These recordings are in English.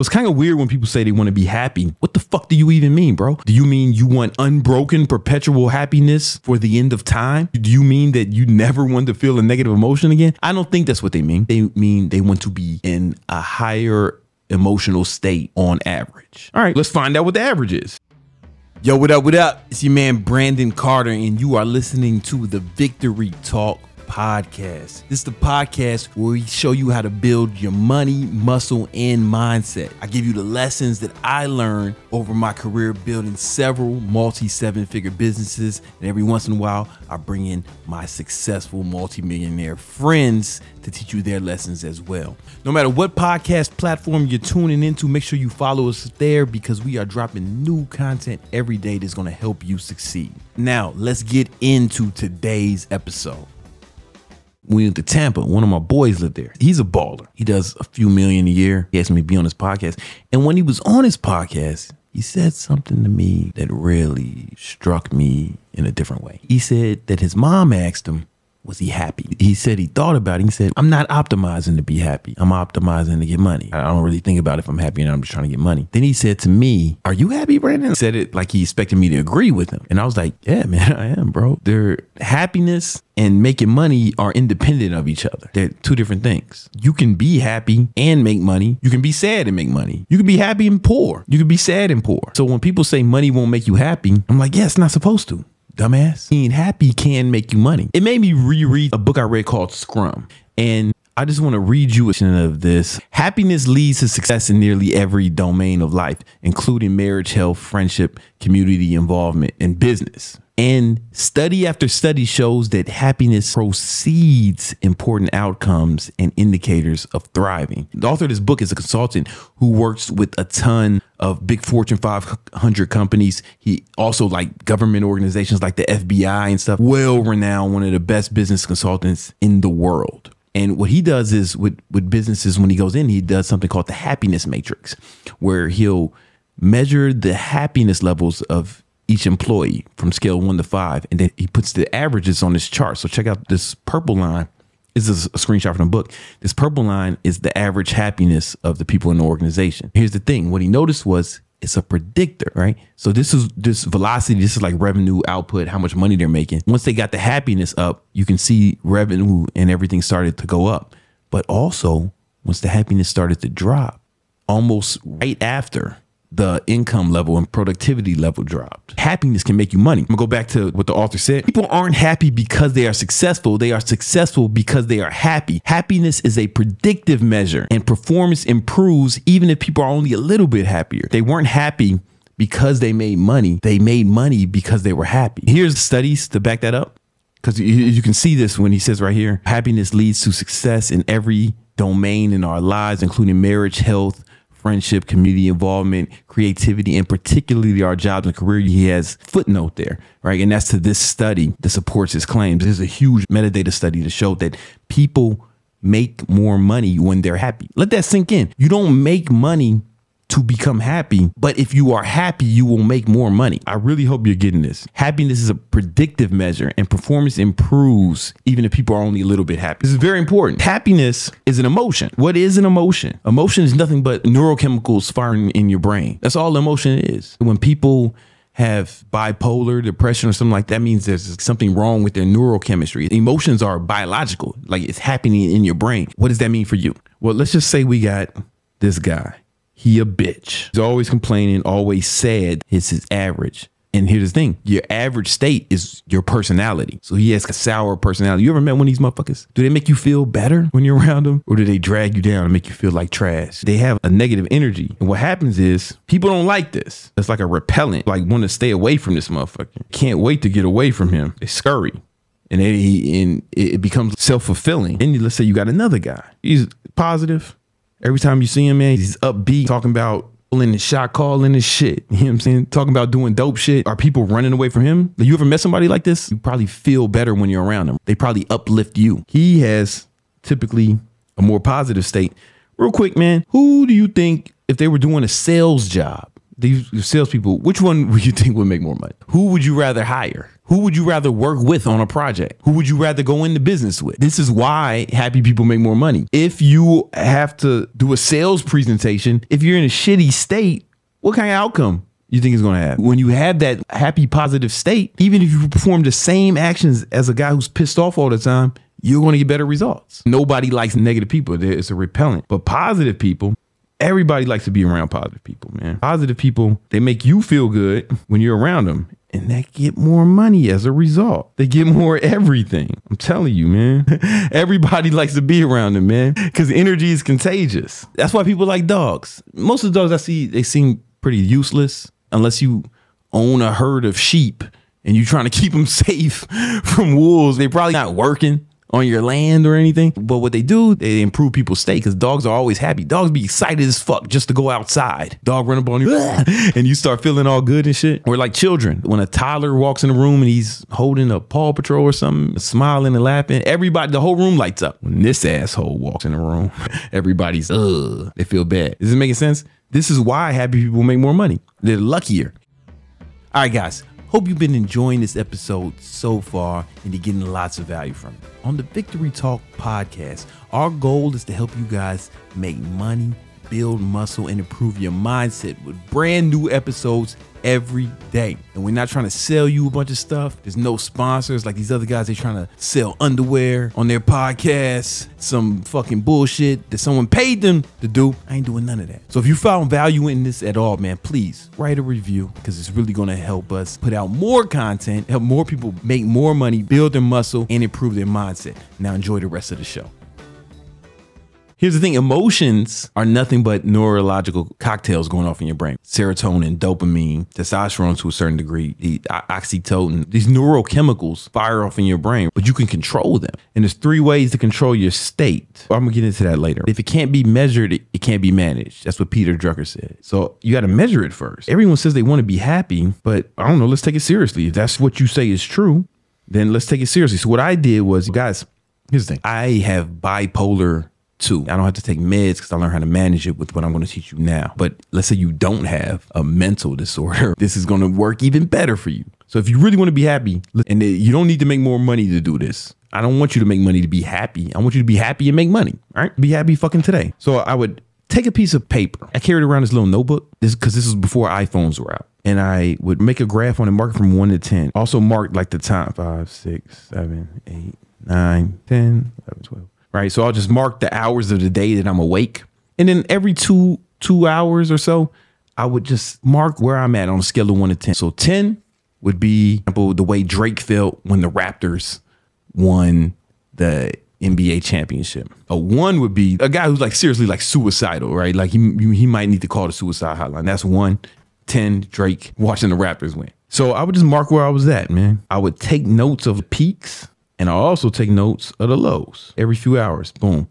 It's kind of weird when people say they want to be happy. What the fuck do you even mean, bro? Do you mean you want unbroken, perpetual happiness for the end of time? Do you mean that you never want to feel a negative emotion again? I don't think that's what they mean. They mean they want to be in a higher emotional state on average. All right, let's find out what the average is. Yo, what up, what up? It's your man Brandon Carter, and you are listening to the Victory Talk podcast. This is the podcast where we show you how to build your money, muscle, and mindset. I give you the lessons that I learned over my career building several multi seven figure businesses. And every once in a while, I bring in my successful multimillionaire friends to teach you their lessons as well. No matter what podcast platform you're tuning into, make sure you follow us there because we are dropping new content every day that's going to help you succeed. Now, let's get into today's episode we went to Tampa. One of my boys lived there. He's a baller. He does a few million a year. He asked me to be on his podcast. And when he was on his podcast, he said something to me that really struck me in a different way. He said that his mom asked him, was he happy? He said he thought about it. He said, I'm not optimizing to be happy. I'm optimizing to get money. I don't really think about if I'm happy and I'm just trying to get money. Then he said to me, Are you happy, Brandon? Said it like he expected me to agree with him. And I was like, Yeah, man, I am, bro. Their happiness and making money are independent of each other. They're two different things. You can be happy and make money. You can be sad and make money. You can be happy and poor. You can be sad and poor. So when people say money won't make you happy, I'm like, yeah, it's not supposed to dumbass. Being happy can make you money. It made me reread a book I read called Scrum. And I just want to read you a section of this. Happiness leads to success in nearly every domain of life, including marriage, health, friendship, community involvement, and business. And study after study shows that happiness precedes important outcomes and indicators of thriving. The author of this book is a consultant who works with a ton of big Fortune 500 companies. He also like government organizations like the FBI and stuff. Well renowned, one of the best business consultants in the world. And what he does is with with businesses when he goes in, he does something called the happiness matrix, where he'll measure the happiness levels of each employee from scale one to five, and then he puts the averages on this chart. So check out this purple line. This is a screenshot from the book. This purple line is the average happiness of the people in the organization. Here's the thing: what he noticed was it's a predictor, right? So this is this velocity. This is like revenue output, how much money they're making. Once they got the happiness up, you can see revenue and everything started to go up. But also, once the happiness started to drop, almost right after the income level and productivity level dropped. Happiness can make you money. I'm gonna go back to what the author said. People aren't happy because they are successful. They are successful because they are happy. Happiness is a predictive measure and performance improves even if people are only a little bit happier. They weren't happy because they made money. They made money because they were happy. Here's studies to back that up. Because you, you can see this when he says right here happiness leads to success in every domain in our lives, including marriage, health, friendship, community involvement, creativity, and particularly our jobs and career. He has footnote there, right? And that's to this study that supports his claims. There's a huge metadata study to show that people make more money when they're happy. Let that sink in. You don't make money to become happy. But if you are happy, you will make more money. I really hope you're getting this. Happiness is a predictive measure and performance improves even if people are only a little bit happy. This is very important. Happiness is an emotion. What is an emotion? Emotion is nothing but neurochemicals firing in your brain. That's all emotion is. When people have bipolar depression or something like that means there's something wrong with their neurochemistry. Emotions are biological, like it's happening in your brain. What does that mean for you? Well, let's just say we got this guy he a bitch. He's always complaining, always sad. It's his average. And here's the thing your average state is your personality. So he has a sour personality. You ever met one of these motherfuckers? Do they make you feel better when you're around them? Or do they drag you down and make you feel like trash? They have a negative energy. And what happens is people don't like this. It's like a repellent, like want to stay away from this motherfucker. Can't wait to get away from him. They scurry. And, they, and it becomes self fulfilling. And let's say you got another guy. He's positive, Every time you see him, man, he's upbeat, talking about pulling the shot calling and shit. You know what I'm saying? Talking about doing dope shit. Are people running away from him? You ever met somebody like this? You probably feel better when you're around them. They probably uplift you. He has typically a more positive state. Real quick, man, who do you think, if they were doing a sales job, these salespeople, which one would you think would make more money? Who would you rather hire? Who would you rather work with on a project? Who would you rather go into business with? This is why happy people make more money. If you have to do a sales presentation, if you're in a shitty state, what kind of outcome you think is going to have? When you have that happy, positive state, even if you perform the same actions as a guy who's pissed off all the time, you're going to get better results. Nobody likes negative people. It's a repellent. But positive people, everybody likes to be around positive people, man. Positive people, they make you feel good when you're around them. And they get more money as a result. They get more everything. I'm telling you, man. Everybody likes to be around them, man, because energy is contagious. That's why people like dogs. Most of the dogs I see, they seem pretty useless unless you own a herd of sheep and you're trying to keep them safe from wolves. They're probably not working on your land or anything. But what they do, they improve people's state because dogs are always happy. Dogs be excited as fuck just to go outside. Dog run up on you and you start feeling all good and shit. Or like children, when a toddler walks in the room and he's holding a Paw Patrol or something, smiling and laughing, everybody, the whole room lights up. When this asshole walks in the room, everybody's, ugh, they feel bad. Is this making sense? This is why happy people make more money. They're luckier. All right, guys. Hope you've been enjoying this episode so far and you're getting lots of value from it. On the Victory Talk podcast, our goal is to help you guys make money, build muscle, and improve your mindset with brand new episodes every day. And we're not trying to sell you a bunch of stuff. There's no sponsors like these other guys. They're trying to sell underwear on their podcast, some fucking bullshit that someone paid them to do. I ain't doing none of that. So if you found value in this at all, man, please write a review because it's really going to help us put out more content, help more people make more money, build their muscle, and improve their mindset. Now enjoy the rest of the show. Here's the thing emotions are nothing but neurological cocktails going off in your brain serotonin, dopamine, testosterone to a certain degree, the oxytocin. These neurochemicals fire off in your brain, but you can control them. And there's three ways to control your state. I'm gonna get into that later. If it can't be measured, it, it can't be managed. That's what Peter Drucker said. So you got to measure it first. Everyone says they want to be happy, but I don't know, let's take it seriously. If that's what you say is true, then let's take it seriously. So what I did was, guys, here's the thing I have bipolar two. I don't have to take meds because I learned how to manage it with what I'm going to teach you now. But let's say you don't have a mental disorder, this is going to work even better for you. So if you really want to be happy, and you don't need to make more money to do this. I don't want you to make money to be happy. I want you to be happy and make money. All right, be happy fucking today. So I would take a piece of paper. I carried around this little notebook. This because this was before iPhones were out. And I would make a graph on it, mark it from one to ten. Also mark like the time five, six, seven, eight, nine, 10, 11, 12 right? So I'll just mark the hours of the day that I'm awake. And then every two two hours or so, I would just mark where I'm at on a scale of one to 10. So 10 would be the way Drake felt when the Raptors won the NBA championship. A one would be a guy who's like seriously like suicidal, right? Like he he might need to call the suicide hotline. That's one. 10 Drake watching the Raptors win. So I would just mark where I was at, man. I would take notes of peaks and I also take notes of the lows every few hours. Boom.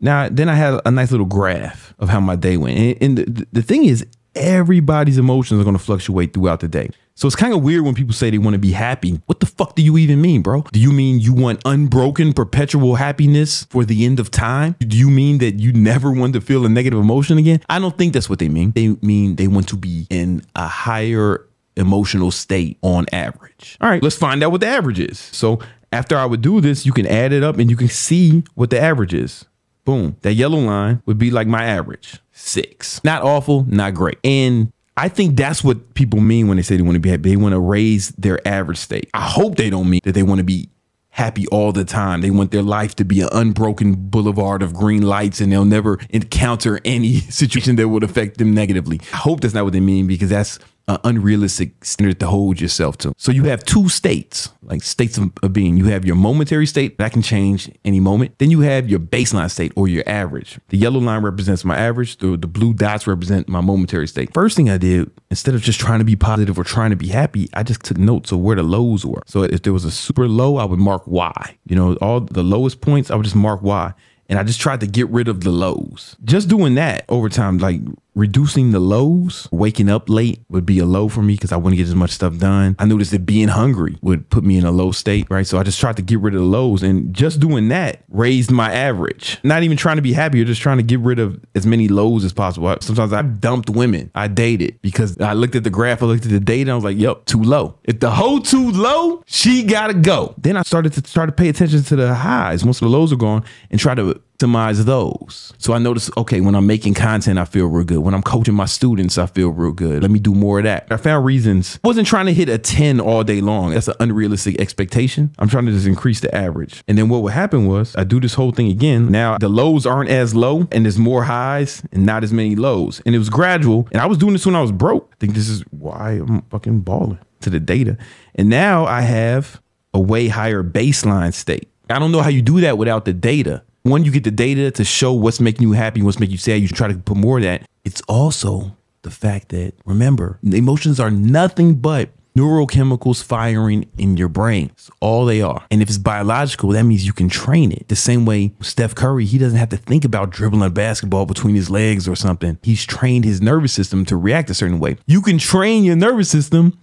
Now, then I had a nice little graph of how my day went. And, and the, the thing is, everybody's emotions are going to fluctuate throughout the day. So it's kind of weird when people say they want to be happy. What the fuck do you even mean, bro? Do you mean you want unbroken, perpetual happiness for the end of time? Do you mean that you never want to feel a negative emotion again? I don't think that's what they mean. They mean they want to be in a higher emotional state on average. All right, let's find out what the average is. So after I would do this, you can add it up and you can see what the average is. Boom. That yellow line would be like my average six. Not awful, not great. And I think that's what people mean when they say they want to be happy. They want to raise their average state. I hope they don't mean that they want to be happy all the time. They want their life to be an unbroken boulevard of green lights and they'll never encounter any situation that would affect them negatively. I hope that's not what they mean because that's an unrealistic standard to hold yourself to. So you have two states, like states of, of, being. You have your momentary state that can change any moment. Then you have your baseline state or your average. The yellow line represents my average. The, the blue dots represent my momentary state. First thing I did, instead of just trying to be positive or trying to be happy, I just took notes of where the lows were. So if there was a super low, I would mark Y. You know, all the lowest points, I would just mark Y and I just tried to get rid of the lows. Just doing that over time, like reducing the lows, waking up late would be a low for me because I wouldn't get as much stuff done. I noticed that being hungry would put me in a low state, right? So I just tried to get rid of the lows and just doing that raised my average. Not even trying to be happier, just trying to get rid of as many lows as possible. Sometimes I dumped women I dated because I looked at the graph, I looked at the data, I was like, yep, too low. If the hoe too low, she gotta go. Then I started to start to pay attention to the highs once the lows are gone and try to optimize those. So I noticed, okay, when I'm making content, I feel real good. When I'm coaching my students, I feel real good. Let me do more of that. I found reasons. I wasn't trying to hit a 10 all day long. That's an unrealistic expectation. I'm trying to just increase the average. And then what would happen was I do this whole thing again. Now the lows aren't as low and there's more highs and not as many lows. And it was gradual. And I was doing this when I was broke. I think this is why I'm fucking balling to the data. And now I have a way higher baseline state. I don't know how you do that without the data when you get the data to show what's making you happy, what's making you sad, you try to put more of that. It's also the fact that remember, emotions are nothing but neurochemicals firing in your brain. It's all they are. And if it's biological, that means you can train it. The same way Steph Curry, he doesn't have to think about dribbling a basketball between his legs or something. He's trained his nervous system to react a certain way. You can train your nervous system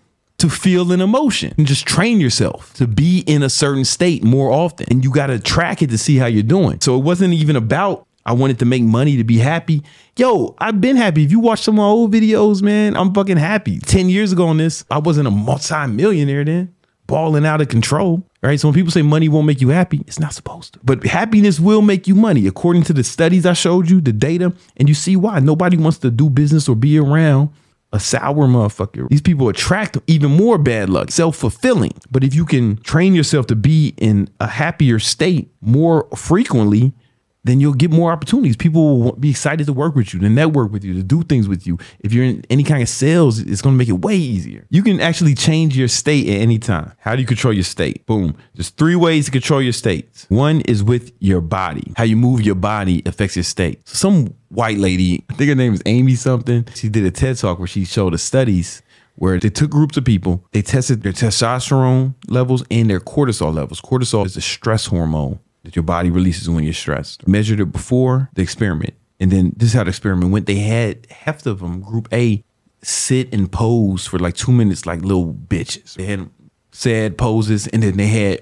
to feel an emotion and just train yourself to be in a certain state more often. And you got to track it to see how you're doing. So it wasn't even about I wanted to make money to be happy. Yo, I've been happy. If you watch some of my old videos, man, I'm fucking happy. 10 years ago on this, I wasn't a multi-millionaire then, balling out of control. Right. So when people say money won't make you happy, it's not supposed to. But happiness will make you money, according to the studies I showed you, the data, and you see why. Nobody wants to do business or be around a sour motherfucker. These people attract even more bad luck, self fulfilling. But if you can train yourself to be in a happier state more frequently, then you'll get more opportunities. People will be excited to work with you, to network with you, to do things with you. If you're in any kind of sales, it's going to make it way easier. You can actually change your state at any time. How do you control your state? Boom. There's three ways to control your states. One is with your body. How you move your body affects your state. So some white lady, I think her name is Amy something. She did a TED talk where she showed the studies where they took groups of people, they tested their testosterone levels and their cortisol levels. Cortisol is a stress hormone that your body releases when you're stressed. Measured it before the experiment. And then this is how the experiment went. They had half of them, group A, sit and pose for like two minutes like little bitches. They had sad poses. And then they had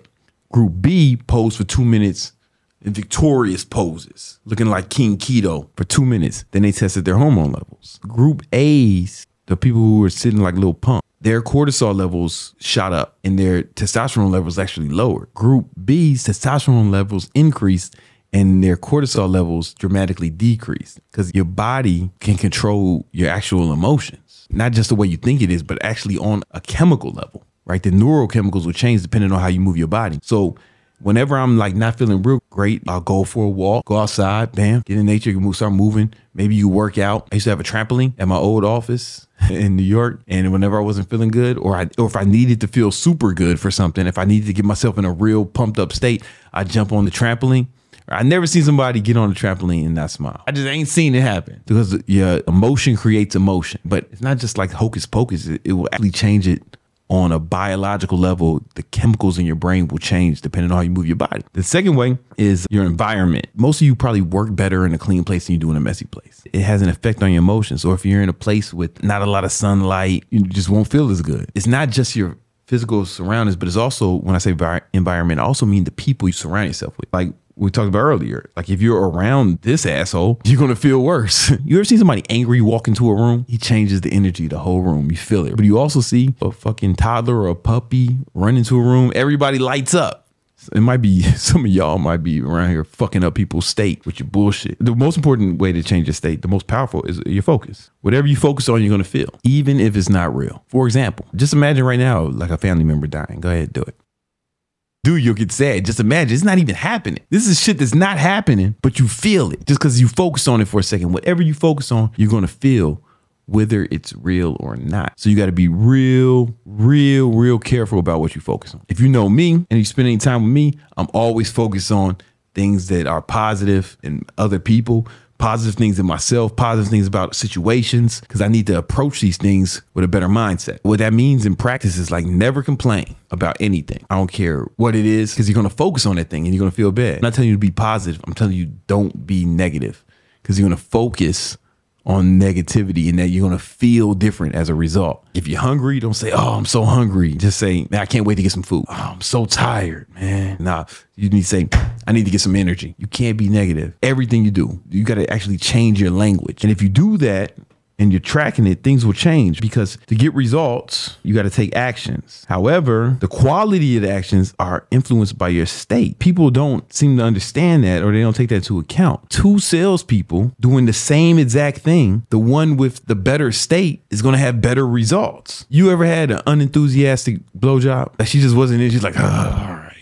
group B pose for two minutes in victorious poses, looking like King Keto for two minutes. Then they tested their hormone levels. Group A's, the people who were sitting like little pump, their cortisol levels shot up and their testosterone levels actually lowered. Group B's testosterone levels increased and their cortisol levels dramatically decreased because your body can control your actual emotions, not just the way you think it is, but actually on a chemical level, right? The neurochemicals will change depending on how you move your body. So whenever I'm like not feeling real great, I'll go for a walk, go outside, bam, get in nature, you move, start moving. Maybe you work out. I used to have a trampoline at my old office in New York, and whenever I wasn't feeling good, or I or if I needed to feel super good for something, if I needed to get myself in a real pumped up state, I jump on the trampoline. I never seen somebody get on the trampoline and not smile. I just ain't seen it happen because yeah, emotion creates emotion, but it's not just like hocus pocus. It, it will actually change it on a biological level, the chemicals in your brain will change depending on how you move your body. The second way is your environment. Most of you probably work better in a clean place than you do in a messy place. It has an effect on your emotions. Or if you're in a place with not a lot of sunlight, you just won't feel as good. It's not just your physical surroundings, but it's also when I say environment, I also mean the people you surround yourself with. Like we talked about earlier. Like if you're around this asshole, you're gonna feel worse. you ever seen somebody angry walk into a room? He changes the energy, the whole room. You feel it. But you also see a fucking toddler or a puppy run into a room, everybody lights up. It might be some of y'all might be around here fucking up people's state with your bullshit. The most important way to change your state, the most powerful, is your focus. Whatever you focus on, you're gonna feel, even if it's not real. For example, just imagine right now, like a family member dying. Go ahead, do it do, you'll get sad. Just imagine it's not even happening. This is shit that's not happening, but you feel it just because you focus on it for a second. Whatever you focus on, you're gonna feel whether it's real or not. So you got to be real, real, real careful about what you focus on. If you know me and you spend any time with me, I'm always focused on things that are and other people positive things in myself, positive things about situations, because I need to approach these things with a better mindset. What that means in practice is like never complain about anything. I don't care what it is, because you're going to focus on that thing and you're going to feel bad. I'm not telling you to be positive. I'm telling you don't be negative, because you're going to focus on negativity and that you're gonna feel different as a result. If you're hungry, don't say, Oh, I'm so hungry. Just say, I can't wait to get some food. Oh, I'm so tired, man. Nah, you need to say, I need to get some energy. You can't be negative. Everything you do, you gotta actually change your language. And if you do that, and you're tracking it, things will change because to get results, you got to take actions. However, the quality of the actions are influenced by your state. People don't seem to understand that or they don't take that into account. Two salespeople doing the same exact thing, the one with the better state is going to have better results. You ever had an unenthusiastic blowjob? Like she just wasn't in, she's like, oh, all right.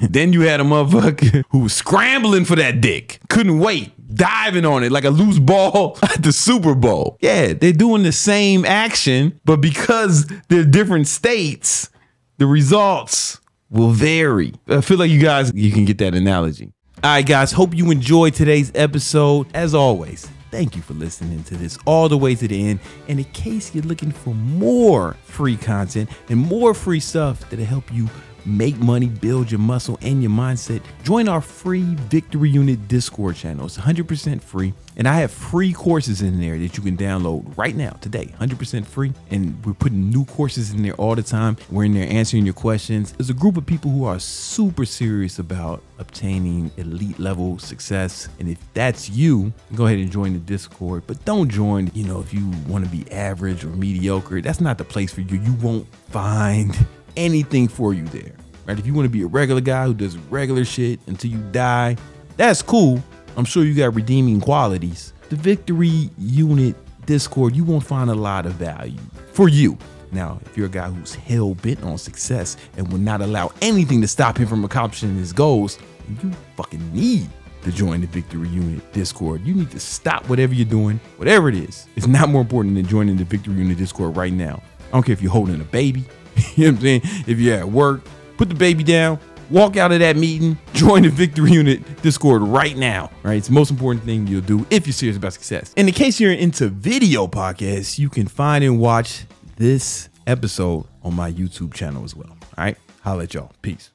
then you had a motherfucker who was scrambling for that dick, couldn't wait diving on it like a loose ball at the Super Bowl. Yeah, they're doing the same action, but because they're different states, the results will vary. I feel like you guys you can get that analogy. All right, guys, hope you enjoyed today's episode. As always, thank you for listening to this all the way to the end. And in case you're looking for more free content and more free stuff that'll help you make money, build your muscle and your mindset, join our free Victory Unit Discord channel. It's 100% free. And I have free courses in there that you can download right now, today, 100% free. And we're putting new courses in there all the time. We're in there answering your questions. There's a group of people who are super serious about obtaining elite level success. And if that's you, go ahead and join the Discord. But don't join, you know, if you want to be average or mediocre, that's not the place for you. You won't find anything for you there. Right? If you want to be a regular guy who does regular shit until you die, that's cool. I'm sure you got redeeming qualities. The Victory Unit Discord, you won't find a lot of value for you. Now, if you're a guy who's hell bent on success and will not allow anything to stop him from accomplishing his goals, you fucking need to join the Victory Unit Discord. You need to stop whatever you're doing, whatever it is. It's not more important than joining the Victory Unit Discord right now. I don't care if you're holding a baby, you know what I'm saying? If you're at work, put the baby down, walk out of that meeting, join the Victory Unit Discord right now. Right? It's the most important thing you'll do if you're serious about success. And in case you're into video podcasts, you can find and watch this episode on my YouTube channel as well. All right. Holla at y'all. Peace.